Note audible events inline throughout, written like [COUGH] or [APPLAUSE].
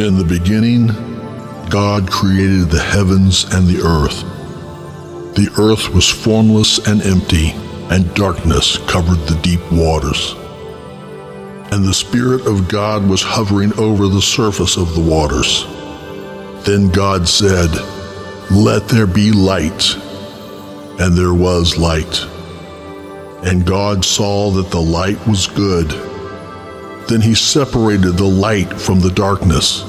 In the beginning, God created the heavens and the earth. The earth was formless and empty, and darkness covered the deep waters. And the Spirit of God was hovering over the surface of the waters. Then God said, Let there be light. And there was light. And God saw that the light was good. Then he separated the light from the darkness.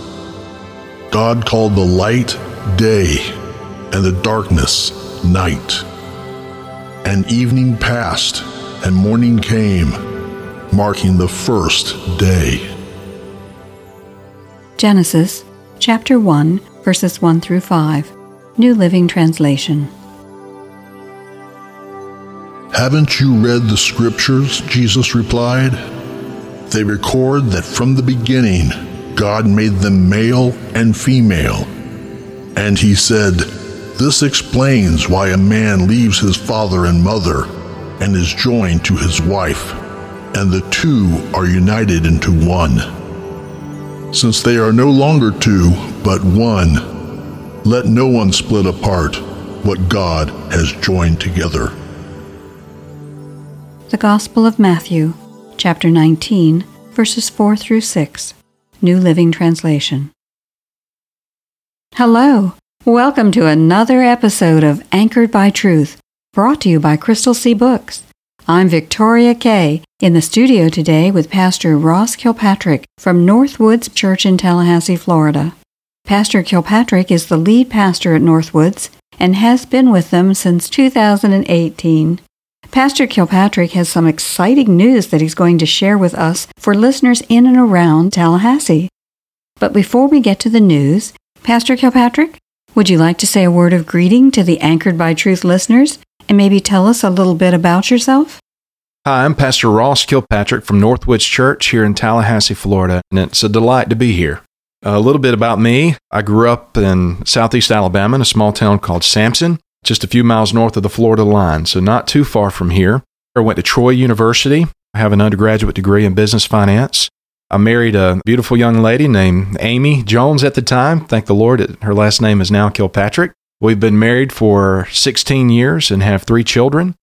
God called the light day, and the darkness night. And evening passed, and morning came, marking the first day. Genesis chapter 1, verses 1 through 5, New Living Translation. Haven't you read the scriptures? Jesus replied. They record that from the beginning, God made them male and female. And he said, This explains why a man leaves his father and mother and is joined to his wife, and the two are united into one. Since they are no longer two, but one, let no one split apart what God has joined together. The Gospel of Matthew, chapter 19, verses 4 through 6, New Living Translation. Hello, welcome to another episode of Anchored by Truth, brought to you by Crystal Sea Books. I'm Victoria Kay in the studio today with Pastor Ross Kilpatrick from Northwoods Church in Tallahassee, Florida. Pastor Kilpatrick is the lead pastor at Northwoods and has been with them since 2018. Pastor Kilpatrick has some exciting news that he's going to share with us for listeners in and around Tallahassee. But before we get to the news, Pastor Kilpatrick, would you like to say a word of greeting to the Anchored by Truth listeners and maybe tell us a little bit about yourself? Hi, I'm Pastor Ross Kilpatrick from Northwoods Church here in Tallahassee, Florida, and it's a delight to be here. A little bit about me. I grew up in southeast Alabama in a small town called Samson just a few miles north of the Florida line, so not too far from here. I went to Troy University. I have an undergraduate degree in business finance. I married a beautiful young lady named Amy Jones at the time. Thank the Lord, her last name is now Kilpatrick. We've been married for 16 years and have three children.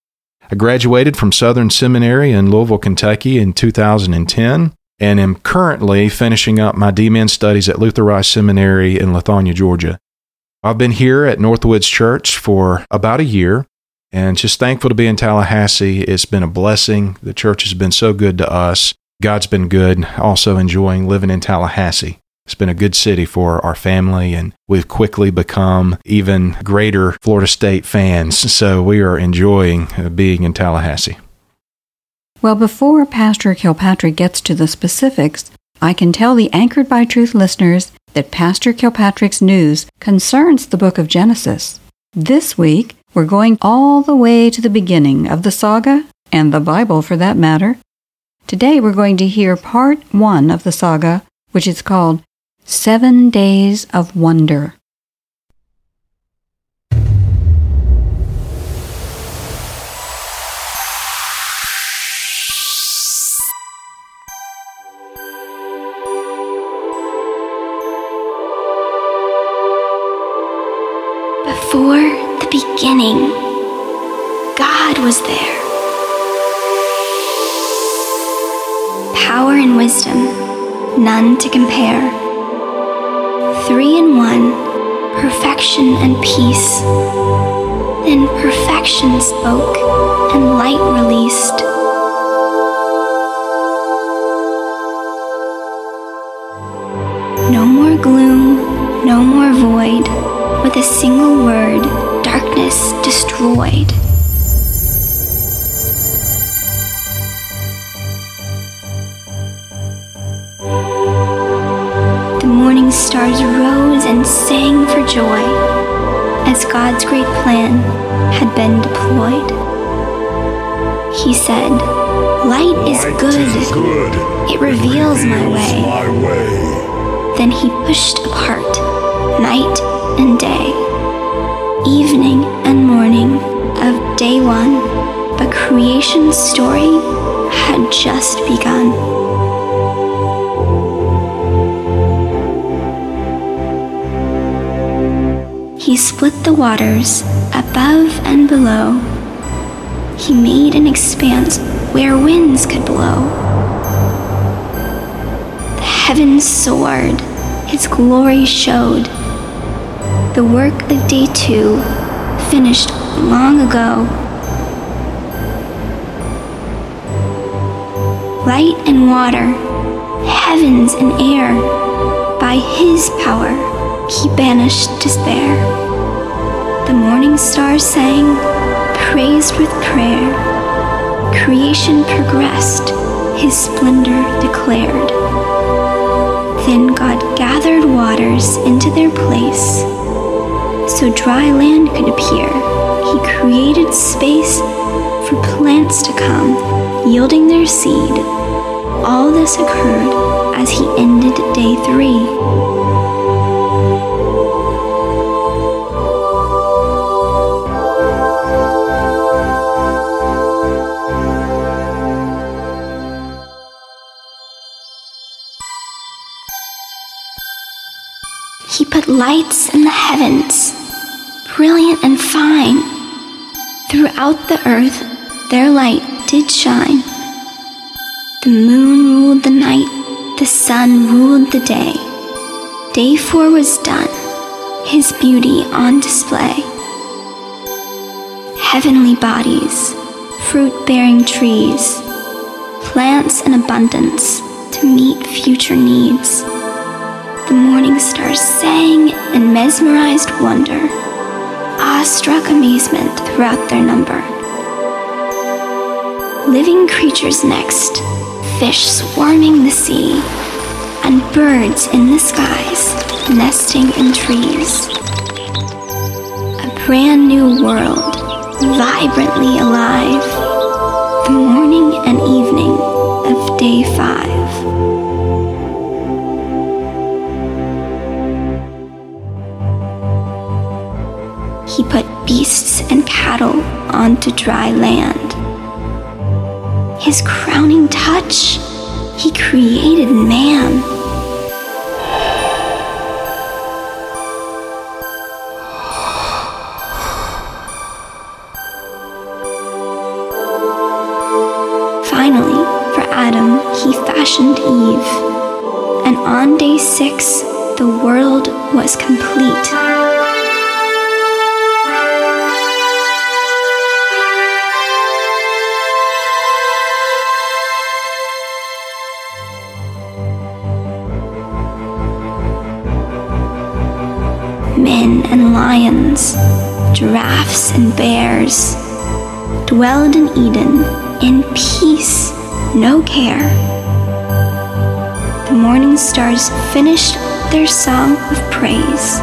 I graduated from Southern Seminary in Louisville, Kentucky in 2010 and am currently finishing up my DMin studies at Luther Rice Seminary in Lithonia, Georgia. I've been here at Northwoods Church for about a year and just thankful to be in Tallahassee. It's been a blessing. The church has been so good to us. God's been good. Also enjoying living in Tallahassee. It's been a good city for our family, and we've quickly become even greater Florida State fans. [LAUGHS] So we are enjoying being in Tallahassee. Well, before Pastor Kilpatrick gets to the specifics, I can tell the Anchored by Truth listeners that Pastor Kilpatrick's news concerns the book of Genesis. This week, we're going all the way to the beginning of the saga, and the Bible for that matter. Today, we're going to hear part one of the saga, which is called Seven Days of Wonder. Before the beginning, God was there. Power and wisdom, none to compare. Three in one, perfection and peace. Then perfection spoke, and light released. No more gloom, no more void. With a single word, darkness destroyed. The morning stars rose and sang for joy as God's great plan had been deployed. He said, Light, Light is, good. is good. It reveals, it reveals my, way. my way. Then he pushed apart night and day, evening and morning of day one, but creation's story had just begun. He split the waters above and below. He made an expanse where winds could blow. The heavens soared, its glory showed. The work of day two finished long ago. Light and water, heavens and air, by his power he banished despair. The morning stars sang, praised with prayer. Creation progressed, his splendor declared. Then God gathered waters into their place, so dry land could appear. He created space for plants to come, yielding their seed. All this occurred as he ended day three. He put lights in the heavens, brilliant and fine. Throughout the earth, their light did shine. The moon ruled the night, the sun ruled the day. Day four was done, his beauty on display. Heavenly bodies, fruit bearing trees, plants in abundance to meet future needs the morning stars sang in mesmerized wonder, awestruck amazement throughout their number. Living creatures next, fish swarming the sea, and birds in the skies nesting in trees. A brand new world, vibrantly alive, the morning and evening of day five. He put beasts and cattle onto dry land. His crowning touch, he created man. Finally, for Adam, he fashioned Eve. And on day six, the world was complete. Dwelled in Eden in peace, no care. The morning stars finished their song of praise,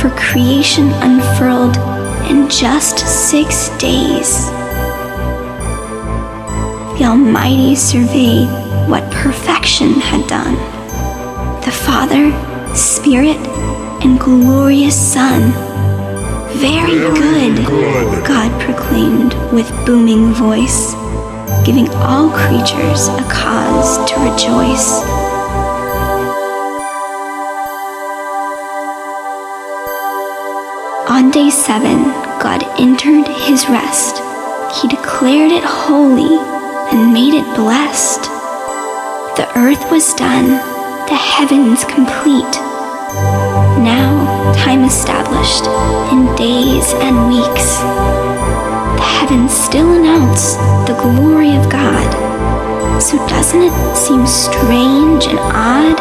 for creation unfurled in just six days. The Almighty surveyed what perfection had done. The Father, Spirit, and glorious Son. Very, good, good, God proclaimed with booming voice, giving all creatures a cause to rejoice. On day seven, God entered his rest. He declared it holy and made it blessed. The earth was done, the heavens complete now time established in days and weeks. The heavens still announce the glory of God. So doesn't it seem strange and odd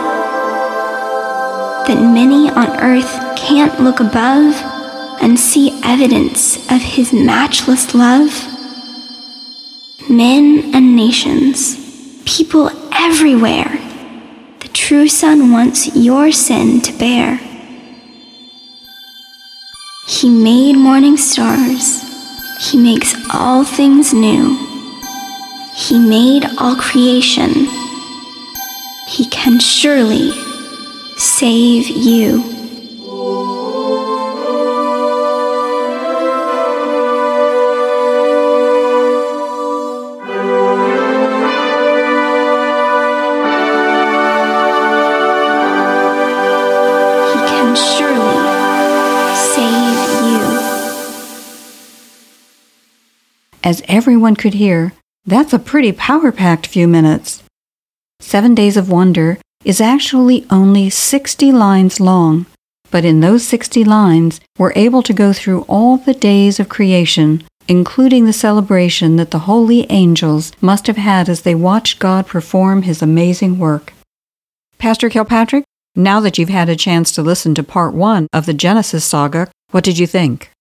that many on earth can't look above and see evidence of his matchless love? Men and nations, people everywhere the true Son wants your sin to bear. He made morning stars. He makes all things new. He made all creation. He can surely save you. As everyone could hear, that's a pretty power packed few minutes. Seven Days of Wonder is actually only 60 lines long, but in those 60 lines, we're able to go through all the days of creation, including the celebration that the holy angels must have had as they watched God perform his amazing work. Pastor Kilpatrick, now that you've had a chance to listen to part one of the Genesis saga, what did you think?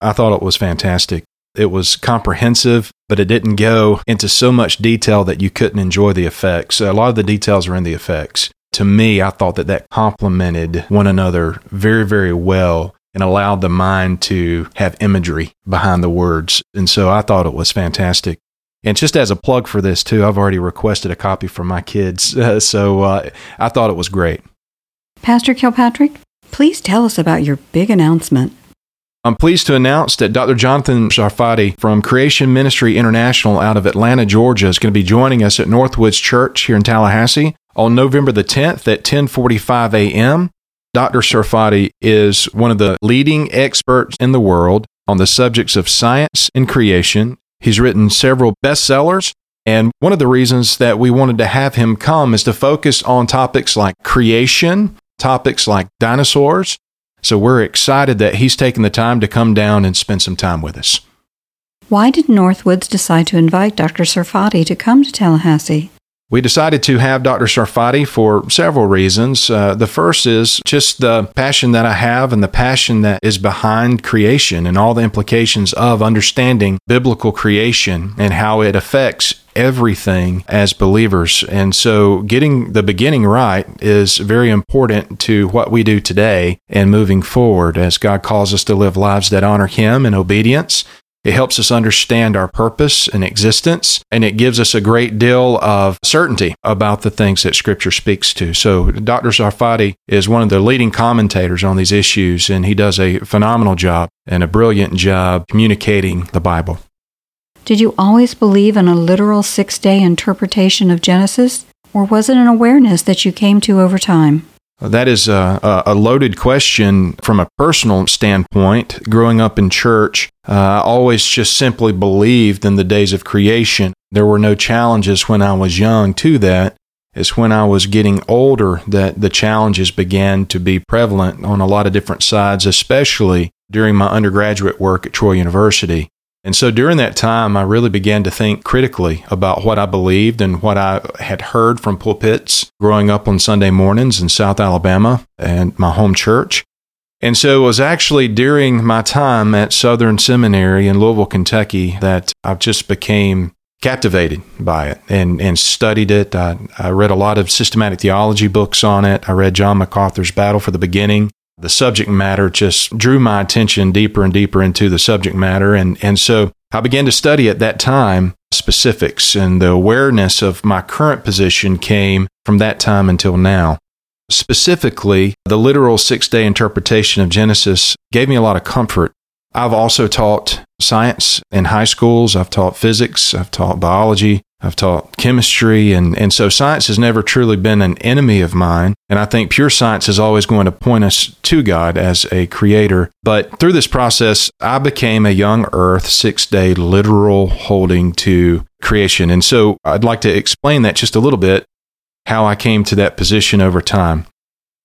I thought it was fantastic. It was comprehensive, but it didn't go into so much detail that you couldn't enjoy the effects. A lot of the details are in the effects. To me, I thought that that complemented one another very, very well and allowed the mind to have imagery behind the words. And so I thought it was fantastic. And just as a plug for this, too, I've already requested a copy for my kids. [LAUGHS] so uh, I thought it was great. Pastor Kilpatrick, please tell us about your big announcement. I'm pleased to announce that Dr. Jonathan Sarfati from Creation Ministry International out of Atlanta, Georgia is going to be joining us at Northwoods Church here in Tallahassee on November the 10th at 10:45 a.m. Dr. Sarfati is one of the leading experts in the world on the subjects of science and creation. He's written several bestsellers, and one of the reasons that we wanted to have him come is to focus on topics like creation, topics like dinosaurs, so we're excited that he's taken the time to come down and spend some time with us. Why did Northwoods decide to invite Dr. Sarfati to come to Tallahassee? We decided to have Dr. Sarfati for several reasons. Uh, the first is just the passion that I have and the passion that is behind creation and all the implications of understanding biblical creation and how it affects everything as believers. And so getting the beginning right is very important to what we do today and moving forward as God calls us to live lives that honor Him in obedience it helps us understand our purpose and existence, and it gives us a great deal of certainty about the things that Scripture speaks to. So, Dr. Sarfati is one of the leading commentators on these issues, and he does a phenomenal job and a brilliant job communicating the Bible. Did you always believe in a literal six day interpretation of Genesis, or was it an awareness that you came to over time? That is a, a, loaded question from a personal standpoint. Growing up in church, uh, I always just simply believed in the days of creation. There were no challenges when I was young to that. It's when I was getting older that the challenges began to be prevalent on a lot of different sides, especially during my undergraduate work at Troy University. And so during that time, I really began to think critically about what I believed and what I had heard from pulpits growing up on Sunday mornings in South Alabama and my home church. And so it was actually during my time at Southern Seminary in Louisville, Kentucky, that I just became captivated by it and, and studied it. I, I read a lot of systematic theology books on it. I read John MacArthur's Battle for the Beginning the subject matter just drew my attention deeper and deeper into the subject matter. And, and so I began to study at that time specifics, and the awareness of my current position came from that time until now. Specifically, the literal six day interpretation of Genesis gave me a lot of comfort. I've also taught science in high schools, I've taught physics, I've taught biology, I've taught chemistry, and, and so science has never truly been an enemy of mine. And I think pure science is always going to point us to God as a creator. But through this process, I became a young earth, six day literal holding to creation. And so I'd like to explain that just a little bit, how I came to that position over time.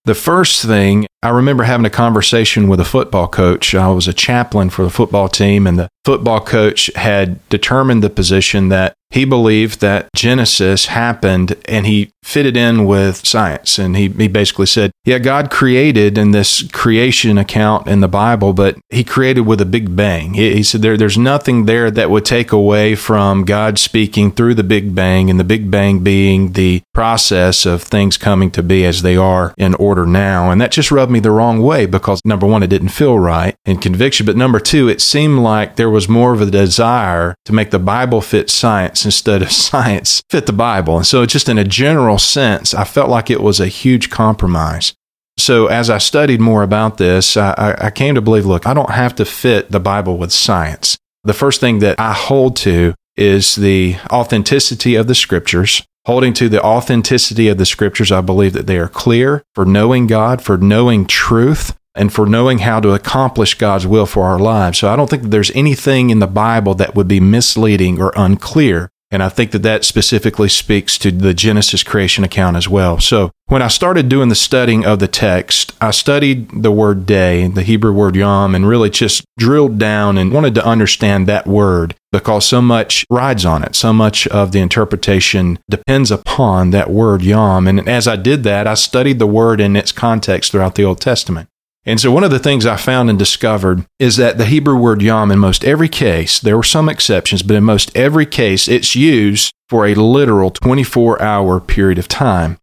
The first thing I remember having a conversation with a football coach. I was a chaplain for the football team, and the football coach had determined the position that he believed that Genesis happened and he fitted in with science. And he, he basically said, Yeah, God created in this creation account in the Bible, but he created with a big bang. He, he said there, there's nothing there that would take away from God speaking through the big bang, and the big bang being the process of things coming to be as they are in order now. And that just rubbed me the wrong way because number one, it didn't feel right in conviction. But number two, it seemed like there was more of a desire to make the Bible fit science instead of [LAUGHS] science fit the Bible. And so, just in a general sense, I felt like it was a huge compromise. So, as I studied more about this, I, I, came to believe look, I don't have to fit the Bible with science. The first thing that I hold to is the authenticity of the scriptures. Holding to the authenticity of the scriptures, I believe that they are clear for knowing God, for knowing truth, and for knowing how to accomplish God's will for our lives. So I don't think there's anything in the Bible that would be misleading or unclear. And I think that that specifically speaks to the Genesis creation account as well. So when I started doing the studying of the text, I studied the word day, the Hebrew word yom, and really just drilled down and wanted to understand that word because so much rides on it. So much of the interpretation depends upon that word yom. And as I did that, I studied the word in its context throughout the Old Testament. And so, one of the things I found and discovered is that the Hebrew word yom, in most every case, there were some exceptions, but in most every case, it's used for a literal 24 hour period of time.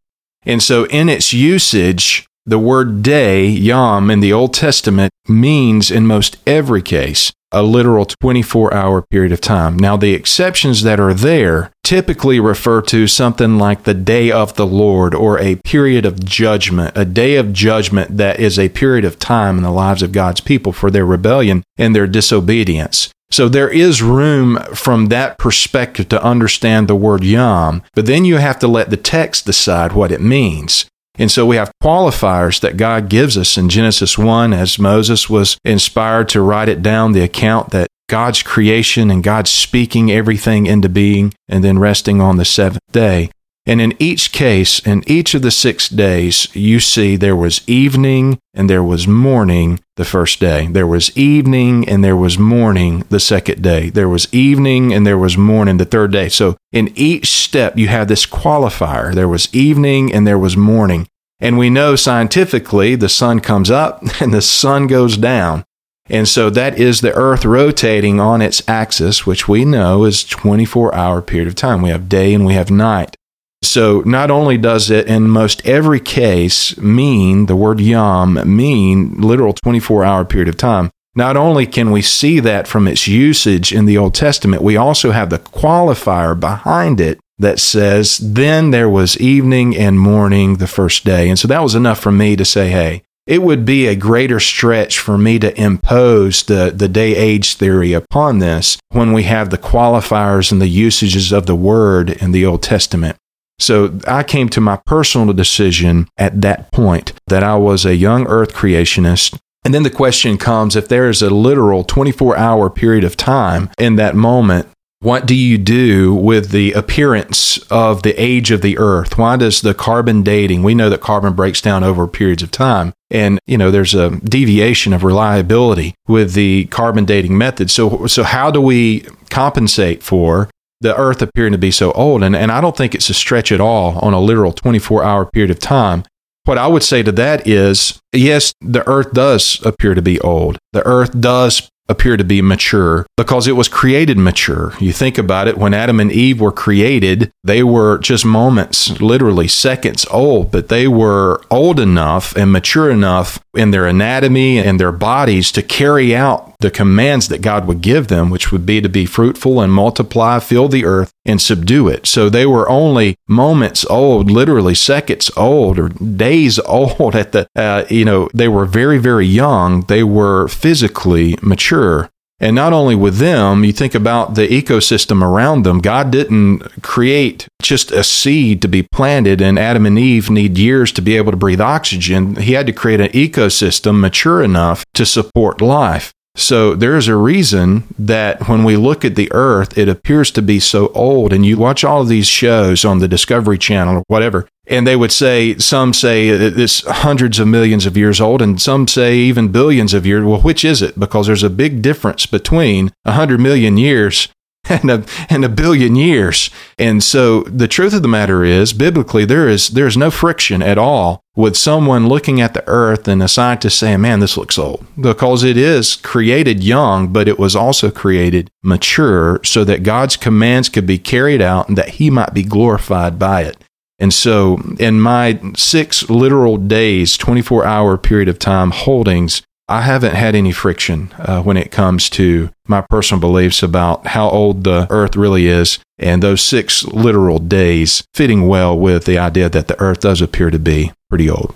And so, in its usage, the word day, yom, in the Old Testament means in most every case a literal 24 hour period of time. Now, the exceptions that are there typically refer to something like the day of the Lord or a period of judgment, a day of judgment that is a period of time in the lives of God's people for their rebellion and their disobedience. So there is room from that perspective to understand the word yom, but then you have to let the text decide what it means. And so we have qualifiers that God gives us in Genesis 1 as Moses was inspired to write it down, the account that God's creation and God speaking everything into being and then resting on the seventh day. And in each case, in each of the six days, you see there was evening and there was morning the first day. There was evening and there was morning the second day. There was evening and there was morning the third day. So in each step, you have this qualifier. There was evening and there was morning. And we know scientifically the sun comes up [LAUGHS] and the sun goes down. And so that is the earth rotating on its axis, which we know is 24 hour period of time. We have day and we have night. So not only does it in most every case mean the word yom mean literal 24 hour period of time, not only can we see that from its usage in the Old Testament, we also have the qualifier behind it that says, Then there was evening and morning the first day. And so that was enough for me to say, Hey, it would be a greater stretch for me to impose the, the day age theory upon this when we have the qualifiers and the usages of the word in the Old Testament. So I came to my personal decision at that point that I was a young earth creationist. And then the question comes if there is a literal 24 hour period of time in that moment, what do you do with the appearance of the age of the earth? Why does the carbon dating, we know that carbon breaks down over periods of time. And, you know, there's a deviation of reliability with the carbon dating method. So, so how do we compensate for the earth appearing to be so old. And, and I don't think it's a stretch at all on a literal 24 hour period of time. What I would say to that is yes, the earth does appear to be old. The earth does appear to be mature because it was created mature. You think about it, when Adam and Eve were created, they were just moments, literally seconds old, but they were old enough and mature enough in their anatomy and their bodies to carry out the commands that God would give them, which would be to be fruitful and multiply, fill the earth, and subdue it. So they were only moments old, literally seconds old or days [LAUGHS] old at the, uh, you know, they were very, very young. They were physically mature. And not only with them, you think about the ecosystem around them. God didn't create just a seed to be planted, and Adam and Eve need years to be able to breathe oxygen. He had to create an ecosystem mature enough to support life. So there is a reason that when we look at the earth, it appears to be so old. And you watch all of these shows on the Discovery Channel or whatever, and they would say, some say it's hundreds of millions of years old, and some say even billions of years. Well, which is it? Because there's a big difference between 100 million years [LAUGHS] and a, and a billion years. And so the truth of the matter is, biblically, there is, there is no friction at all with someone looking at the earth and a scientist saying, man, this looks old. Because it is created young, but it was also created mature so that God's commands could be carried out and that he might be glorified by it. And so, in my six literal days, 24 hour period of time holdings, I haven't had any friction uh, when it comes to my personal beliefs about how old the earth really is, and those six literal days fitting well with the idea that the earth does appear to be pretty old.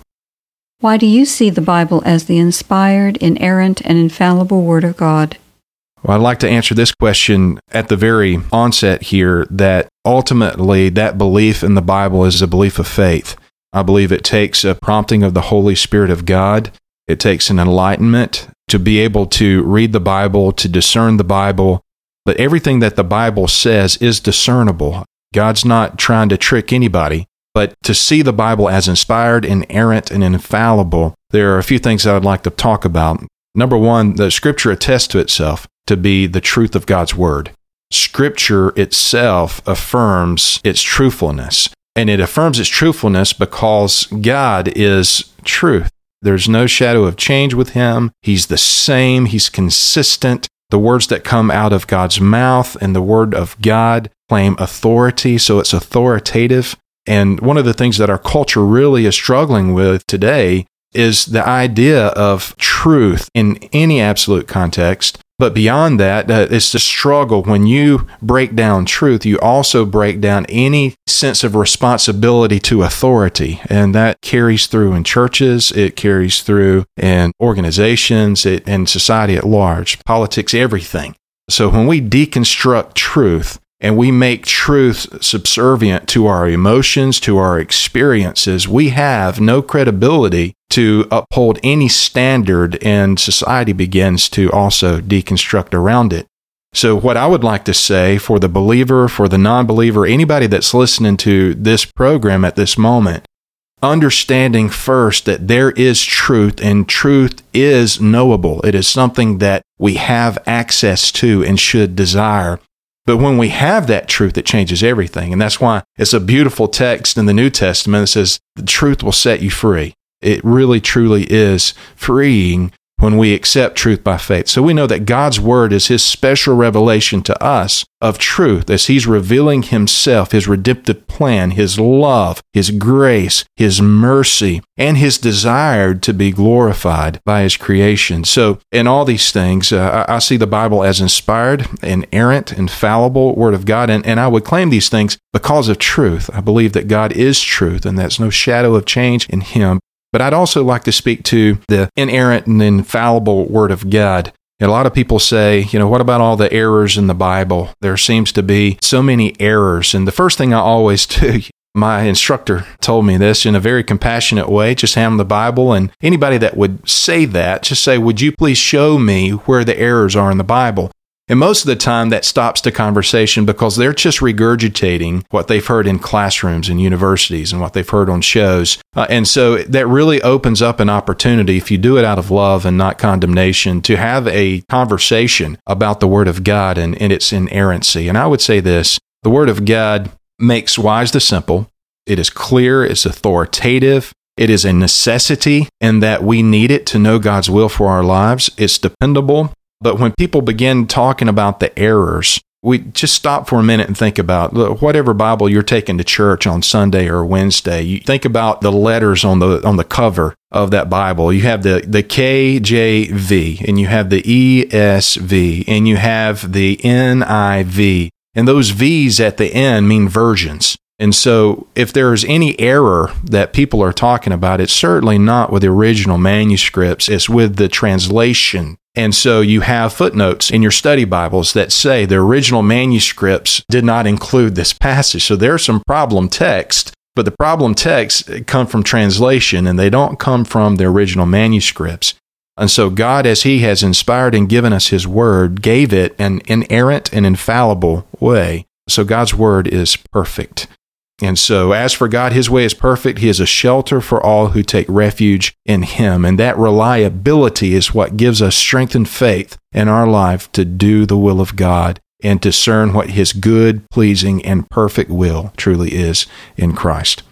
Why do you see the Bible as the inspired, inerrant, and infallible Word of God? Well, I'd like to answer this question at the very onset here that ultimately that belief in the Bible is a belief of faith. I believe it takes a prompting of the Holy Spirit of God it takes an enlightenment to be able to read the Bible, to discern the Bible. But everything that the Bible says is discernible. God's not trying to trick anybody, but to see the Bible as inspired, inerrant, and infallible, there are a few things that I'd like to talk about. Number one, the scripture attests to itself to be the truth of God's word. Scripture itself affirms its truthfulness, and it affirms its truthfulness because God is truth. There's no shadow of change with him. He's the same, he's consistent. The words that come out of God's mouth and the word of God claim authority, so it's authoritative. And one of the things that our culture really is struggling with today is the idea of truth in any absolute context but beyond that, uh, it's the struggle. When you break down truth, you also break down any sense of responsibility to authority. And that carries through in churches, it carries through in organizations, it, in society at large, politics, everything. So when we deconstruct truth, and we make truth subservient to our emotions, to our experiences, we have no credibility to uphold any standard, and society begins to also deconstruct around it. So, what I would like to say for the believer, for the non believer, anybody that's listening to this program at this moment, understanding first that there is truth and truth is knowable. It is something that we have access to and should desire. But when we have that truth, it changes everything. And that's why it's a beautiful text in the New Testament that says, the truth will set you free. It really, truly is freeing when we accept truth by faith. So we know that God's word is his special revelation to us of truth as he's revealing himself, his redemptive plan, his love, his grace, his mercy, and his desire to be glorified by his creation. So in all these things, uh, I see the Bible as inspired, inerrant, infallible word of God. And, and I would claim these things because of truth. I believe that God is truth and there's no shadow of change in him. But I'd also like to speak to the inerrant and infallible Word of God. A lot of people say, you know, what about all the errors in the Bible? There seems to be so many errors. And the first thing I always [LAUGHS] do, my instructor told me this in a very compassionate way. Just hand the Bible, and anybody that would say that, just say, Would you please show me where the errors are in the Bible? And most of the time, that stops the conversation because they're just regurgitating what they've heard in classrooms and universities and what they've heard on shows. Uh, and so that really opens up an opportunity, if you do it out of love and not condemnation, to have a conversation about the Word of God and, and its inerrancy. And I would say this the Word of God makes wise the simple, it is clear, it's authoritative. It is a necessity in that we need it to know God's will for our lives. It's dependable. But when people begin talking about the errors, we just stop for a minute and think about whatever Bible you're taking to church on Sunday or Wednesday. You think about the letters on the on the cover of that Bible. You have the the KJV and you have the ESV and you have the NIV. And those V's at the end mean versions. And so, if there is any error that people are talking about, it's certainly not with the original manuscripts, it's with the translation. And so, you have footnotes in your study Bibles that say the original manuscripts did not include this passage. So, there's some problem text, but the problem texts come from translation and they don't come from the original manuscripts. And so God, as He has inspired and given us His Word, gave it an inerrant and infallible way. So God's Word is perfect. And so, as for God, His way is perfect. He is a shelter for all who take refuge in Him. And that reliability is what gives us strength and faith in our life to do the will of God and discern what His good, pleasing, and perfect will truly is in Christ.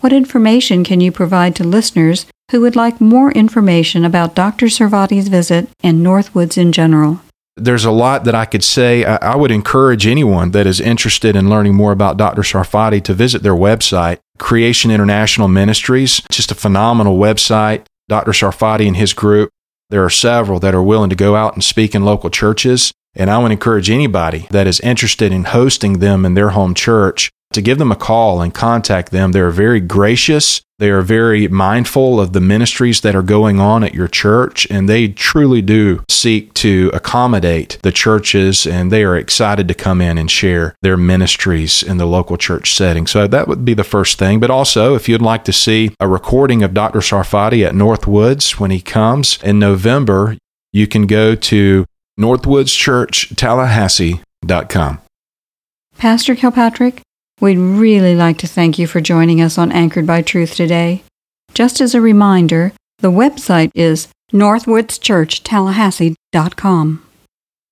What information can you provide to listeners who would like more information about Dr. Sarfati's visit and Northwoods in general? There's a lot that I could say. I would encourage anyone that is interested in learning more about Dr. Sarfati to visit their website, Creation International Ministries. Just a phenomenal website. Dr. Sarfati and his group, there are several that are willing to go out and speak in local churches. And I would encourage anybody that is interested in hosting them in their home church to give them a call and contact them. They're very gracious. They are very mindful of the ministries that are going on at your church, and they truly do seek to accommodate the churches, and they are excited to come in and share their ministries in the local church setting. So that would be the first thing. But also, if you'd like to see a recording of Dr. Sarfati at Northwoods when he comes in November, you can go to northwoodschurchtallahassee.com. Pastor Kilpatrick, We'd really like to thank you for joining us on Anchored by Truth today. Just as a reminder, the website is northwoodschurchtallahassee.com.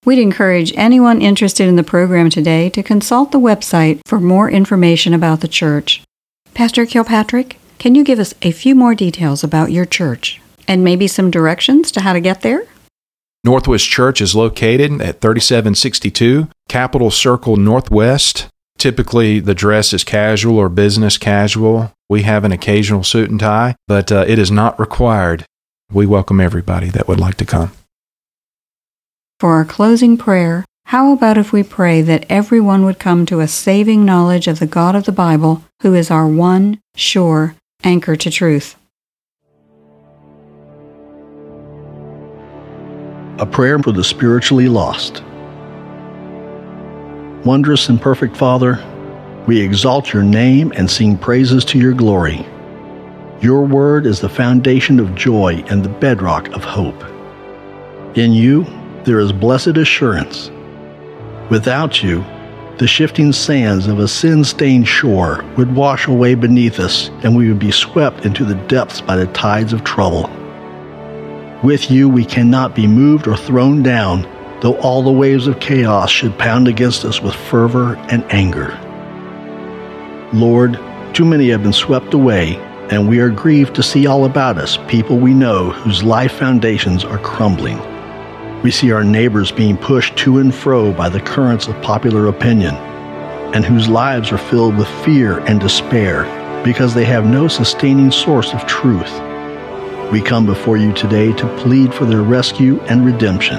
We'd encourage anyone interested in the program today to consult the website for more information about the church. Pastor Kilpatrick, can you give us a few more details about your church and maybe some directions to how to get there? Northwoods Church is located at 3762 Capitol Circle Northwest Typically, the dress is casual or business casual. We have an occasional suit and tie, but uh, it is not required. We welcome everybody that would like to come. For our closing prayer, how about if we pray that everyone would come to a saving knowledge of the God of the Bible, who is our one, sure anchor to truth? A prayer for the spiritually lost. Wondrous and perfect Father, we exalt your name and sing praises to your glory. Your word is the foundation of joy and the bedrock of hope. In you, there is blessed assurance. Without you, the shifting sands of a sin stained shore would wash away beneath us, and we would be swept into the depths by the tides of trouble. With you, we cannot be moved or thrown down though all the waves of chaos should pound against us with fervor and anger. Lord, too many have been swept away, and we are grieved to see all about us people we know whose life foundations are crumbling. We see our neighbors being pushed to and fro by the currents of popular opinion, and whose lives are filled with fear and despair because they have no sustaining source of truth. We come before you today to plead for their rescue and redemption.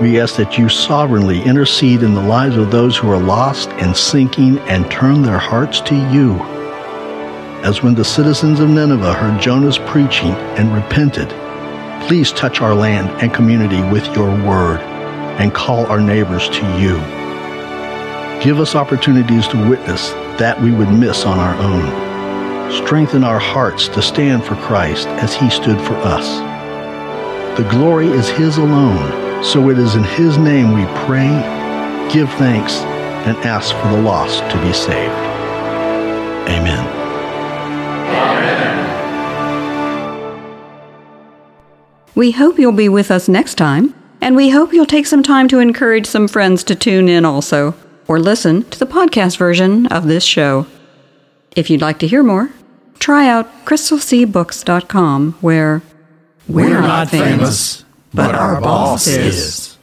We ask that you sovereignly intercede in the lives of those who are lost and sinking and turn their hearts to you. As when the citizens of Nineveh heard Jonah's preaching and repented, please touch our land and community with your word and call our neighbors to you. Give us opportunities to witness that we would miss on our own. Strengthen our hearts to stand for Christ as he stood for us. The glory is his alone so it is in His name we pray, give thanks, and ask for the lost to be saved. Amen. We hope you'll be with us next time, and we hope you'll take some time to encourage some friends to tune in also, or listen to the podcast version of this show. If you'd like to hear more, try out crystalseabooks.com, where we're, we're not famous. famous but our boss is.